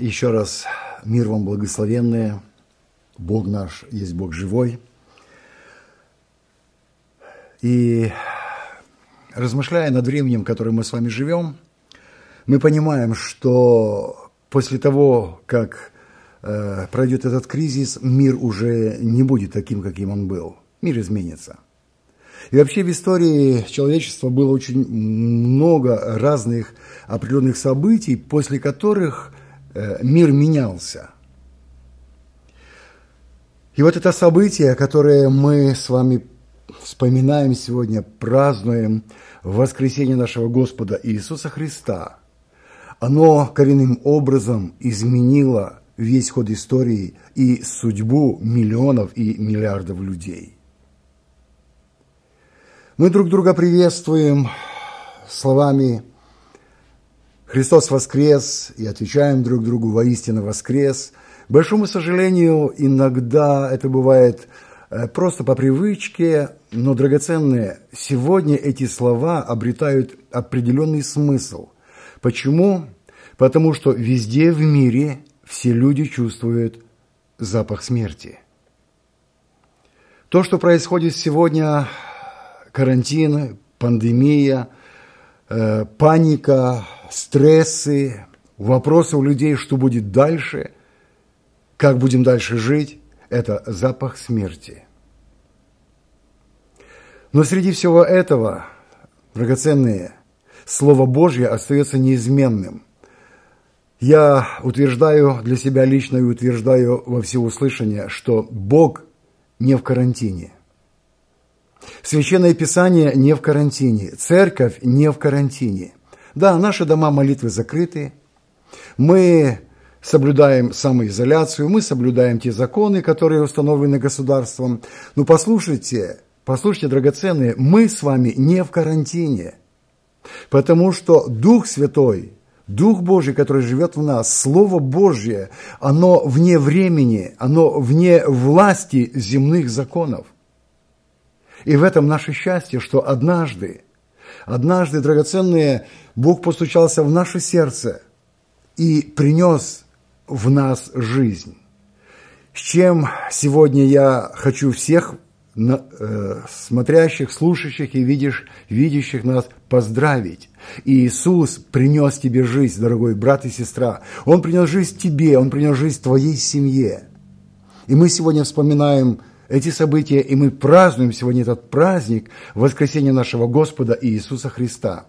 Еще раз мир вам благословенный. Бог наш есть Бог живой. И размышляя над временем, в котором мы с вами живем, мы понимаем, что после того, как э, пройдет этот кризис, мир уже не будет таким, каким он был. Мир изменится. И вообще в истории человечества было очень много разных определенных событий, после которых мир менялся. И вот это событие, которое мы с вами вспоминаем сегодня, празднуем в воскресенье нашего Господа Иисуса Христа, оно коренным образом изменило весь ход истории и судьбу миллионов и миллиардов людей. Мы друг друга приветствуем словами «Христос воскрес» и отвечаем друг другу «Воистину воскрес». К большому сожалению, иногда это бывает э, просто по привычке, но драгоценные, сегодня эти слова обретают определенный смысл. Почему? Потому что везде в мире все люди чувствуют запах смерти. То, что происходит сегодня карантин, пандемия, э, паника, стрессы, вопросы у людей, что будет дальше, как будем дальше жить, это запах смерти. Но среди всего этого, драгоценные, Слово Божье остается неизменным. Я утверждаю для себя лично и утверждаю во всеуслышание, что Бог не в карантине – Священное Писание не в карантине, церковь не в карантине. Да, наши дома молитвы закрыты, мы соблюдаем самоизоляцию, мы соблюдаем те законы, которые установлены государством. Но послушайте, послушайте, драгоценные, мы с вами не в карантине, потому что Дух Святой, Дух Божий, который живет в нас, Слово Божье, оно вне времени, оно вне власти земных законов. И в этом наше счастье, что однажды, однажды, драгоценные, Бог постучался в наше сердце и принес в нас жизнь. С чем сегодня я хочу всех э, смотрящих, слушающих и видишь, видящих нас поздравить. И Иисус принес тебе жизнь, дорогой брат и сестра. Он принес жизнь тебе, Он принес жизнь твоей семье. И мы сегодня вспоминаем эти события, и мы празднуем сегодня этот праздник воскресения нашего Господа Иисуса Христа.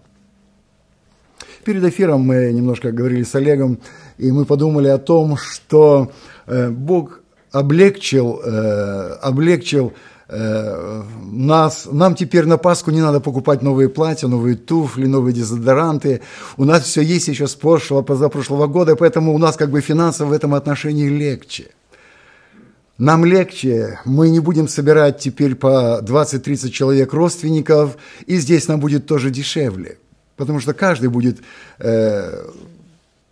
Перед эфиром мы немножко говорили с Олегом, и мы подумали о том, что э, Бог облегчил, э, облегчил э, нас, нам теперь на Пасху не надо покупать новые платья, новые туфли, новые дезодоранты. У нас все есть еще с прошлого, позапрошлого года, поэтому у нас как бы финансово в этом отношении легче. Нам легче, мы не будем собирать теперь по 20-30 человек родственников, и здесь нам будет тоже дешевле, потому что каждый будет э,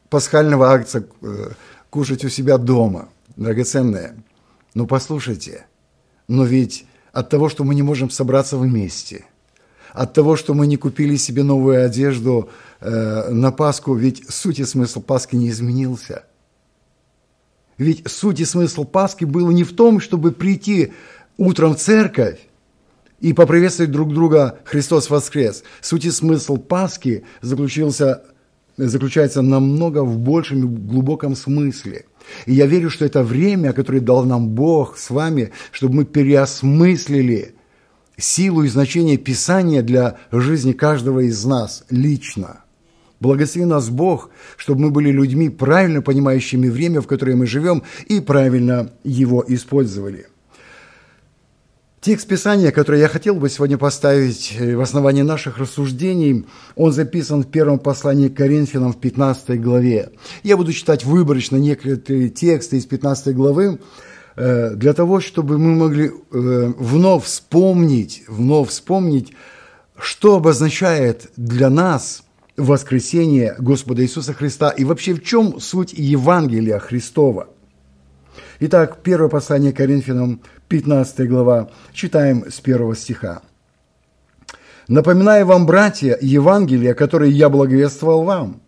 пасхального акция э, кушать у себя дома, драгоценное. Но послушайте, но ведь от того, что мы не можем собраться вместе, от того, что мы не купили себе новую одежду э, на Пасху, ведь суть и смысл Пасхи не изменился – ведь суть и смысл Пасхи было не в том, чтобы прийти утром в церковь и поприветствовать друг друга «Христос воскрес». Суть и смысл Пасхи заключился, заключается намного в большем и глубоком смысле. И я верю, что это время, которое дал нам Бог с вами, чтобы мы переосмыслили силу и значение Писания для жизни каждого из нас лично – Благослови нас Бог, чтобы мы были людьми, правильно понимающими время, в которое мы живем, и правильно его использовали. Текст Писания, который я хотел бы сегодня поставить э, в основании наших рассуждений, он записан в первом послании к Коринфянам в 15 главе. Я буду читать выборочно некоторые тексты из 15 главы, э, для того, чтобы мы могли э, вновь вспомнить, вновь вспомнить, что обозначает для нас воскресение Господа Иисуса Христа и вообще в чем суть Евангелия Христова. Итак, первое послание Коринфянам, 15 глава, читаем с первого стиха. «Напоминаю вам, братья, Евангелие, которое я благовествовал вам,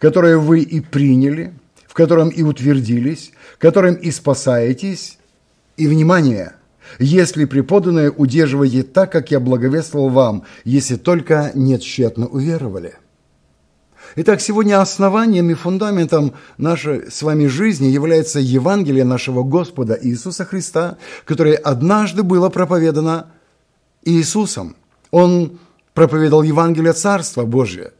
которое вы и приняли, в котором и утвердились, которым и спасаетесь, и, внимание, если преподанное удерживаете так, как я благовествовал вам, если только не тщетно уверовали. Итак, сегодня основанием и фундаментом нашей с вами жизни является Евангелие нашего Господа Иисуса Христа, которое однажды было проповедано Иисусом. Он проповедовал Евангелие Царства Божия.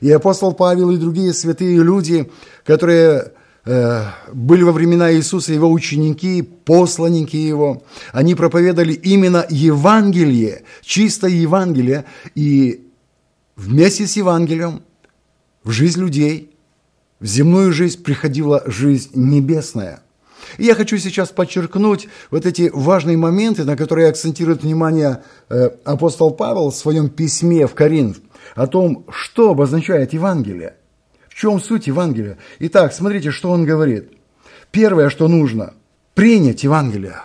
И апостол Павел и другие святые люди, которые э, были во времена Иисуса его ученики, посланники его, они проповедовали именно Евангелие, чистое Евангелие, и вместе с Евангелием в жизнь людей, в земную жизнь приходила жизнь небесная – и я хочу сейчас подчеркнуть вот эти важные моменты, на которые акцентирует внимание э, апостол Павел в своем письме в Коринф, о том, что обозначает Евангелие, в чем суть Евангелия. Итак, смотрите, что он говорит. Первое, что нужно – принять Евангелие.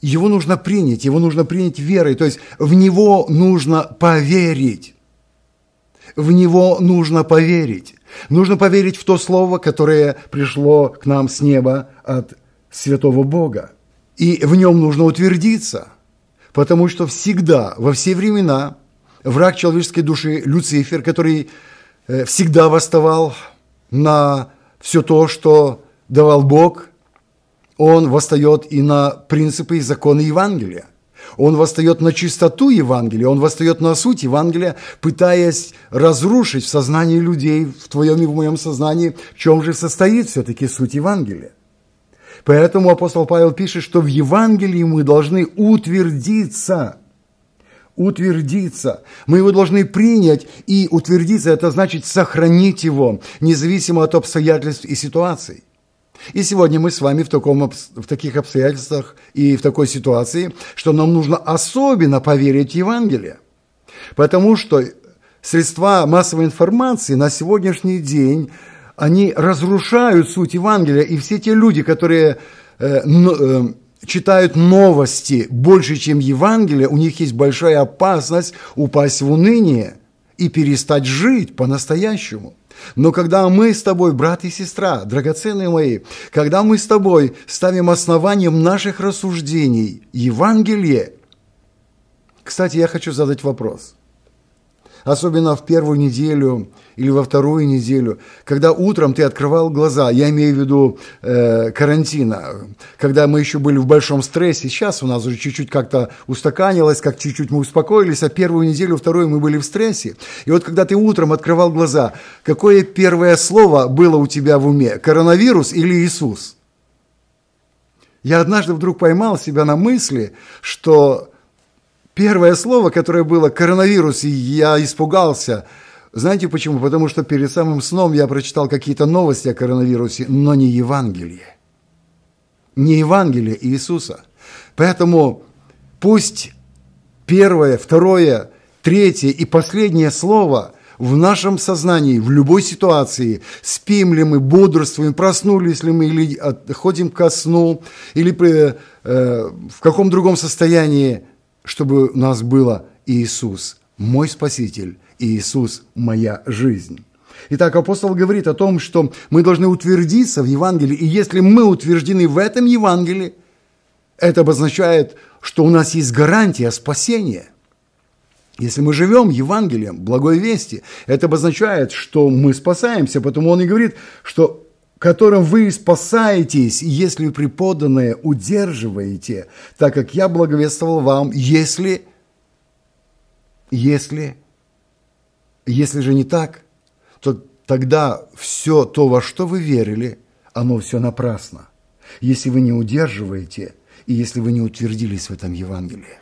Его нужно принять, его нужно принять верой, то есть в него нужно поверить. В него нужно поверить. Нужно поверить в то слово, которое пришло к нам с неба от святого Бога. И в нем нужно утвердиться, потому что всегда, во все времена, враг человеческой души Люцифер, который э, всегда восставал на все то, что давал Бог, он восстает и на принципы и законы Евангелия. Он восстает на чистоту Евангелия, он восстает на суть Евангелия, пытаясь разрушить в сознании людей, в твоем и в моем сознании, в чем же состоит все-таки суть Евангелия. Поэтому апостол Павел пишет, что в Евангелии мы должны утвердиться. Утвердиться. Мы его должны принять и утвердиться. Это значит сохранить его, независимо от обстоятельств и ситуаций. И сегодня мы с вами в, таком, в таких обстоятельствах и в такой ситуации, что нам нужно особенно поверить в Евангелие. Потому что средства массовой информации на сегодняшний день они разрушают суть Евангелия, и все те люди, которые э, э, читают новости больше, чем Евангелие, у них есть большая опасность упасть в уныние и перестать жить по-настоящему. Но когда мы с тобой, брат и сестра, драгоценные мои, когда мы с тобой ставим основанием наших рассуждений Евангелие, кстати, я хочу задать вопрос – особенно в первую неделю или во вторую неделю, когда утром ты открывал глаза, я имею в виду э, карантина, когда мы еще были в большом стрессе, сейчас у нас уже чуть-чуть как-то устаканилось, как чуть-чуть мы успокоились, а первую неделю, вторую мы были в стрессе. И вот когда ты утром открывал глаза, какое первое слово было у тебя в уме, коронавирус или Иисус? Я однажды вдруг поймал себя на мысли, что Первое слово, которое было коронавирус, и я испугался. Знаете почему? Потому что перед самым сном я прочитал какие-то новости о коронавирусе, но не Евангелие. Не Евангелие Иисуса. Поэтому пусть первое, второе, третье и последнее слово в нашем сознании, в любой ситуации, спим ли мы, бодрствуем, проснулись ли мы, или ходим ко сну, или э, в каком другом состоянии – чтобы у нас было Иисус, мой Спаситель, Иисус, моя жизнь. Итак, апостол говорит о том, что мы должны утвердиться в Евангелии, и если мы утверждены в этом Евангелии, это обозначает, что у нас есть гарантия спасения. Если мы живем Евангелием, благой вести, это обозначает, что мы спасаемся, потому он и говорит, что которым вы спасаетесь, если преподанное удерживаете, так как я благовествовал вам, если, если, если же не так, то тогда все то, во что вы верили, оно все напрасно, если вы не удерживаете и если вы не утвердились в этом Евангелии.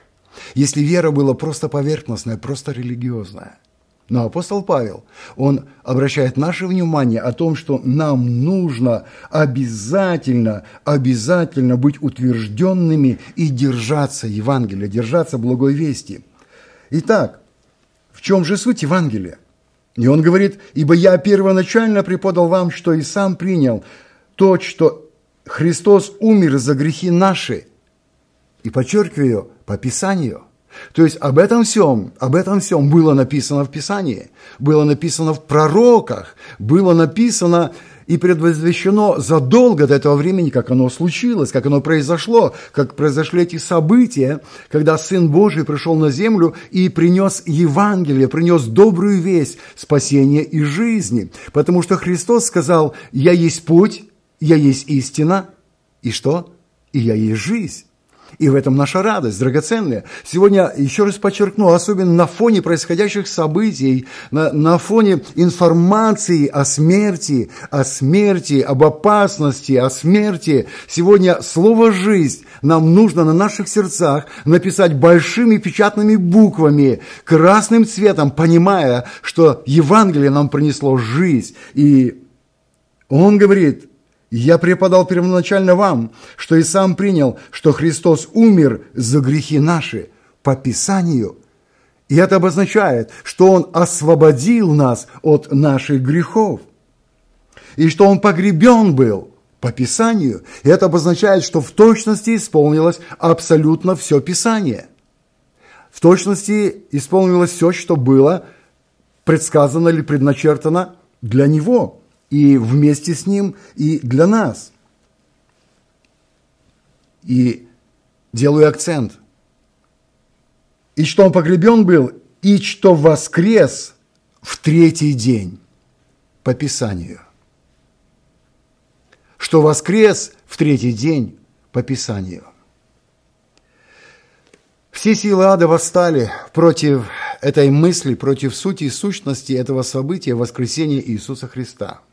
Если вера была просто поверхностная, просто религиозная – но апостол Павел, он обращает наше внимание о том, что нам нужно обязательно, обязательно быть утвержденными и держаться Евангелия, держаться благой вести. Итак, в чем же суть Евангелия? И он говорит, «Ибо я первоначально преподал вам, что и сам принял, то, что Христос умер за грехи наши». И подчеркиваю, по Писанию – то есть об этом всем, об этом всем было написано в Писании, было написано в пророках, было написано и предвозвещено задолго до этого времени, как оно случилось, как оно произошло, как произошли эти события, когда Сын Божий пришел на землю и принес Евангелие, принес добрую весть спасения и жизни. Потому что Христос сказал, «Я есть путь, я есть истина, и что? И я есть жизнь». И в этом наша радость, драгоценная. Сегодня, еще раз подчеркну, особенно на фоне происходящих событий, на, на фоне информации о смерти, о смерти, об опасности, о смерти, сегодня слово «жизнь» нам нужно на наших сердцах написать большими печатными буквами, красным цветом, понимая, что Евангелие нам принесло жизнь. И он говорит, я преподал первоначально вам, что и сам принял, что Христос умер за грехи наши по Писанию. И это обозначает, что Он освободил нас от наших грехов. И что Он погребен был по Писанию. И это обозначает, что в точности исполнилось абсолютно все Писание. В точности исполнилось все, что было предсказано или предначертано для Него – и вместе с Ним, и для нас. И делаю акцент. И что Он погребен был, и что воскрес в третий день по Писанию. Что воскрес в третий день по Писанию. Все силы ада восстали против этой мысли, против сути и сущности этого события воскресения Иисуса Христа –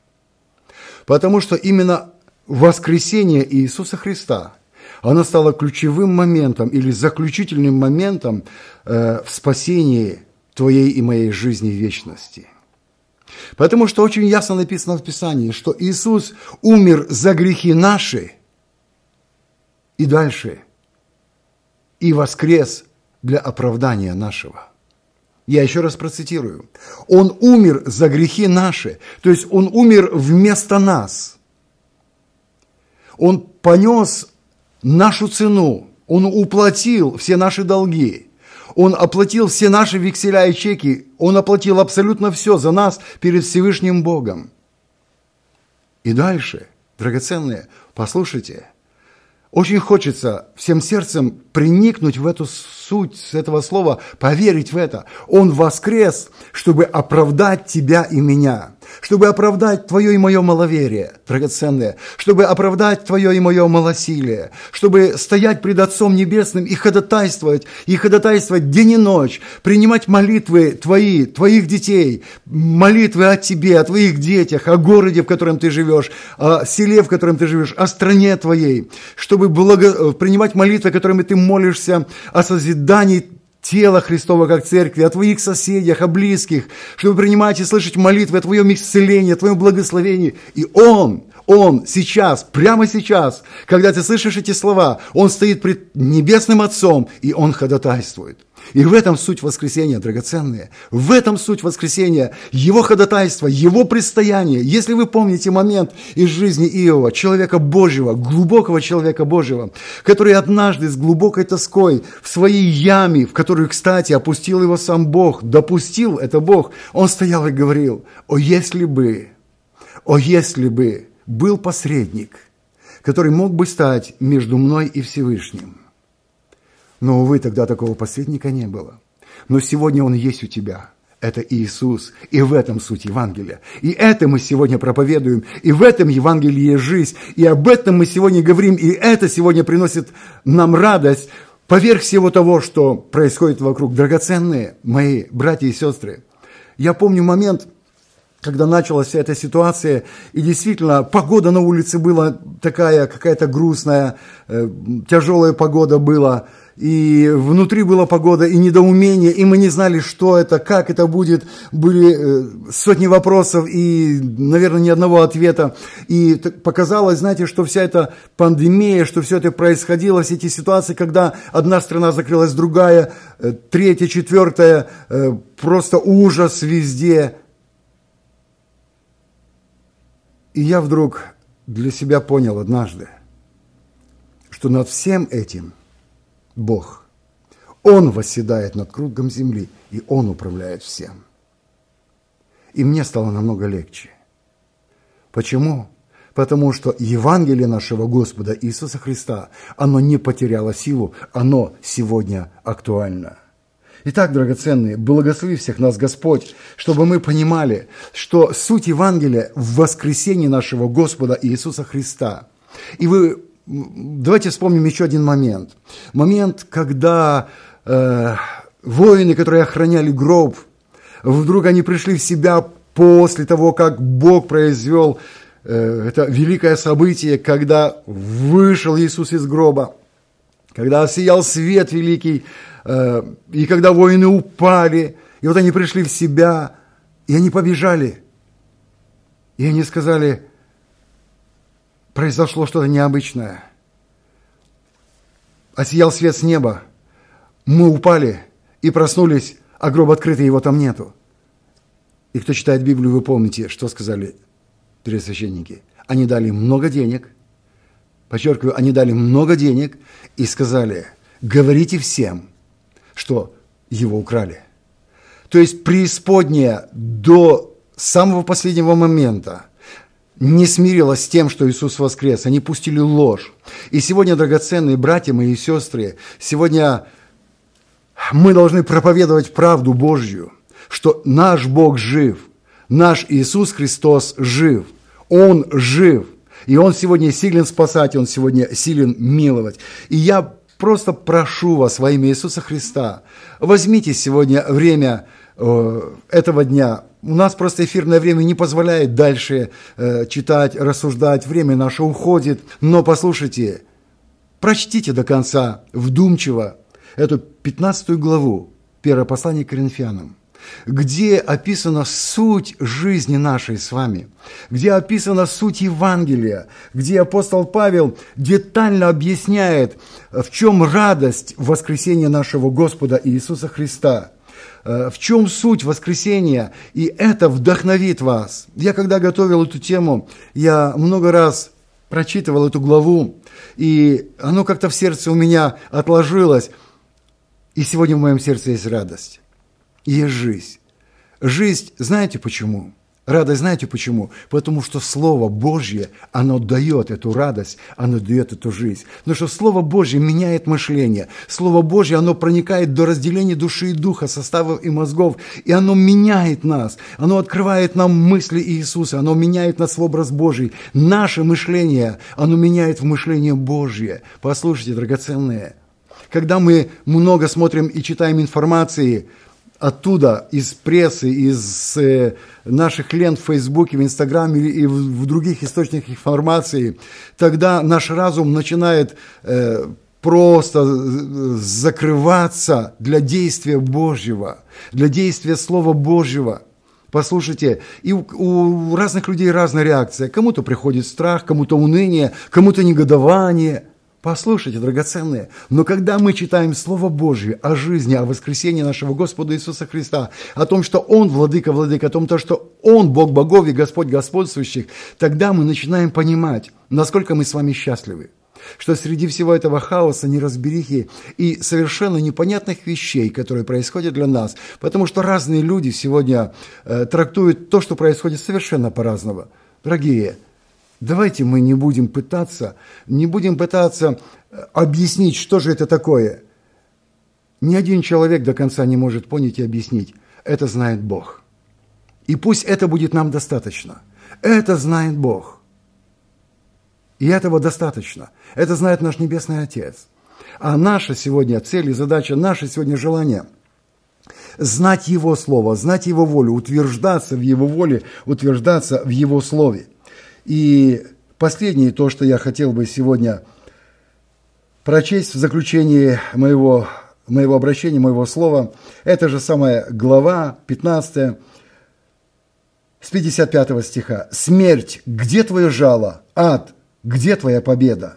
Потому что именно воскресение Иисуса Христа, оно стало ключевым моментом или заключительным моментом э, в спасении твоей и моей жизни вечности. Потому что очень ясно написано в Писании, что Иисус умер за грехи наши и дальше, и воскрес для оправдания нашего – я еще раз процитирую. Он умер за грехи наши, то есть он умер вместо нас. Он понес нашу цену, он уплатил все наши долги, он оплатил все наши векселя и чеки, он оплатил абсолютно все за нас перед Всевышним Богом. И дальше, драгоценные, послушайте – очень хочется всем сердцем приникнуть в эту суть этого слова, поверить в это. Он воскрес, чтобы оправдать тебя и меня чтобы оправдать твое и мое маловерие, драгоценное, чтобы оправдать твое и мое малосилие, чтобы стоять пред Отцом Небесным и ходатайствовать, и ходатайствовать день и ночь, принимать молитвы твои, твоих детей, молитвы о тебе, о твоих детях, о городе, в котором ты живешь, о селе, в котором ты живешь, о стране твоей, чтобы благо... принимать молитвы, которыми ты молишься о созидании тела Христова как церкви, о твоих соседях, о близких, чтобы принимать и слышать молитвы о твоем исцелении, о твоем благословении. И Он, Он сейчас, прямо сейчас, когда ты слышишь эти слова, Он стоит пред Небесным Отцом, и Он ходатайствует. И в этом суть воскресения, драгоценные. В этом суть воскресения, его ходатайство, его предстояние. Если вы помните момент из жизни Иова, человека Божьего, глубокого человека Божьего, который однажды с глубокой тоской в своей яме, в которую, кстати, опустил его сам Бог, допустил это Бог, он стоял и говорил, о, если бы, о, если бы был посредник, который мог бы стать между мной и Всевышним – но, увы, тогда такого посредника не было. Но сегодня он есть у тебя. Это Иисус. И в этом суть Евангелия. И это мы сегодня проповедуем. И в этом Евангелии есть жизнь. И об этом мы сегодня говорим. И это сегодня приносит нам радость поверх всего того, что происходит вокруг. Драгоценные мои братья и сестры. Я помню момент, когда началась вся эта ситуация, и действительно погода на улице была такая, какая-то грустная, э, тяжелая погода была – и внутри была погода и недоумение, и мы не знали, что это, как это будет. Были э, сотни вопросов и, наверное, ни одного ответа. И показалось, знаете, что вся эта пандемия, что все это происходило, все эти ситуации, когда одна страна закрылась, другая, э, третья, четвертая, э, просто ужас везде. И я вдруг для себя понял однажды, что над всем этим Бог. Он восседает над кругом земли, и Он управляет всем. И мне стало намного легче. Почему? Потому что Евангелие нашего Господа Иисуса Христа, оно не потеряло силу, оно сегодня актуально. Итак, драгоценные, благослови всех нас Господь, чтобы мы понимали, что суть Евангелия в воскресении нашего Господа Иисуса Христа. И вы, давайте вспомним еще один момент. Момент, когда э, воины, которые охраняли гроб, вдруг они пришли в себя после того, как Бог произвел э, это великое событие, когда вышел Иисус из гроба, когда осиял свет великий, Э, и когда воины упали, и вот они пришли в себя, и они побежали. И они сказали, произошло что-то необычное. Осиял свет с неба. Мы упали и проснулись, а гроб открытый, его там нету. И кто читает Библию, вы помните, что сказали священники. Они дали много денег, подчеркиваю, они дали много денег и сказали, говорите всем – что его украли. То есть преисподняя до самого последнего момента не смирилась с тем, что Иисус воскрес. Они пустили ложь. И сегодня, драгоценные братья мои и сестры, сегодня мы должны проповедовать правду Божью, что наш Бог жив, наш Иисус Христос жив, Он жив. И Он сегодня силен спасать, Он сегодня силен миловать. И я просто прошу вас во имя Иисуса Христа, возьмите сегодня время э, этого дня. У нас просто эфирное время не позволяет дальше э, читать, рассуждать, время наше уходит. Но послушайте, прочтите до конца вдумчиво эту 15 главу, первое послание к Коринфянам где описана суть жизни нашей с вами, где описана суть Евангелия, где апостол Павел детально объясняет, в чем радость воскресения нашего Господа Иисуса Христа – в чем суть воскресения, и это вдохновит вас. Я когда готовил эту тему, я много раз прочитывал эту главу, и оно как-то в сердце у меня отложилось, и сегодня в моем сердце есть радость есть жизнь. Жизнь, знаете почему? Радость, знаете почему? Потому что Слово Божье, оно дает эту радость, оно дает эту жизнь. Потому что Слово Божье меняет мышление. Слово Божье, оно проникает до разделения души и духа, составов и мозгов, и оно меняет нас. Оно открывает нам мысли Иисуса, оно меняет нас в образ Божий. Наше мышление, оно меняет в мышление Божье. Послушайте, драгоценные, когда мы много смотрим и читаем информации, оттуда, из прессы, из э, наших лент в Фейсбуке, в Инстаграме и в, в других источниках информации, тогда наш разум начинает э, просто закрываться для действия Божьего, для действия Слова Божьего. Послушайте, и у, у разных людей разная реакция. Кому-то приходит страх, кому-то уныние, кому-то негодование – Послушайте, драгоценные, но когда мы читаем Слово Божье о жизни, о воскресении нашего Господа Иисуса Христа, о том, что Он владыка владык, о том, что Он Бог богов и Господь господствующих, тогда мы начинаем понимать, насколько мы с вами счастливы что среди всего этого хаоса, неразберихи и совершенно непонятных вещей, которые происходят для нас, потому что разные люди сегодня э, трактуют то, что происходит совершенно по-разному. Дорогие, Давайте мы не будем пытаться, не будем пытаться э, объяснить, что же это такое. Ни один человек до конца не может понять и объяснить. Это знает Бог. И пусть это будет нам достаточно. Это знает Бог. И этого достаточно. Это знает наш Небесный Отец. А наша сегодня цель и задача, наше сегодня желание – знать Его Слово, знать Его волю, утверждаться в Его воле, утверждаться в Его Слове – и последнее, то, что я хотел бы сегодня прочесть в заключении моего, моего обращения, моего слова, это же самая глава 15, с 55 стиха. «Смерть, где твое жало? Ад, где твоя победа?»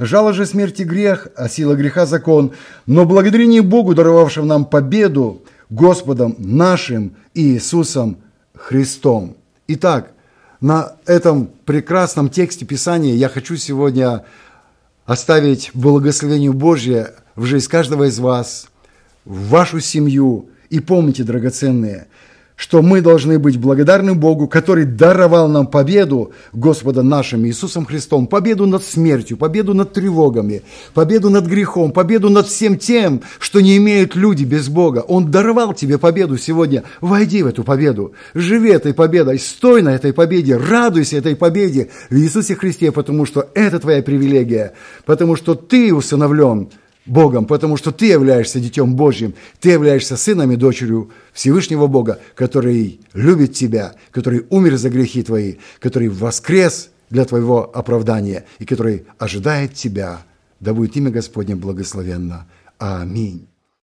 Жало же смерти грех, а сила греха закон. Но благодарение Богу, даровавшим нам победу, Господом нашим Иисусом Христом. Итак, на этом прекрасном тексте Писания я хочу сегодня оставить благословение Божье в жизнь каждого из вас, в вашу семью. И помните, драгоценные, что мы должны быть благодарны Богу, который даровал нам победу Господа нашим Иисусом Христом, победу над смертью, победу над тревогами, победу над грехом, победу над всем тем, что не имеют люди без Бога. Он даровал тебе победу сегодня. Войди в эту победу, живи этой победой, стой на этой победе, радуйся этой победе в Иисусе Христе, потому что это твоя привилегия, потому что ты усыновлен Богом, потому что ты являешься Детем Божьим, ты являешься сыном и дочерью Всевышнего Бога, который любит тебя, который умер за грехи твои, который воскрес для твоего оправдания и который ожидает тебя. Да будет имя Господне благословенно. Аминь.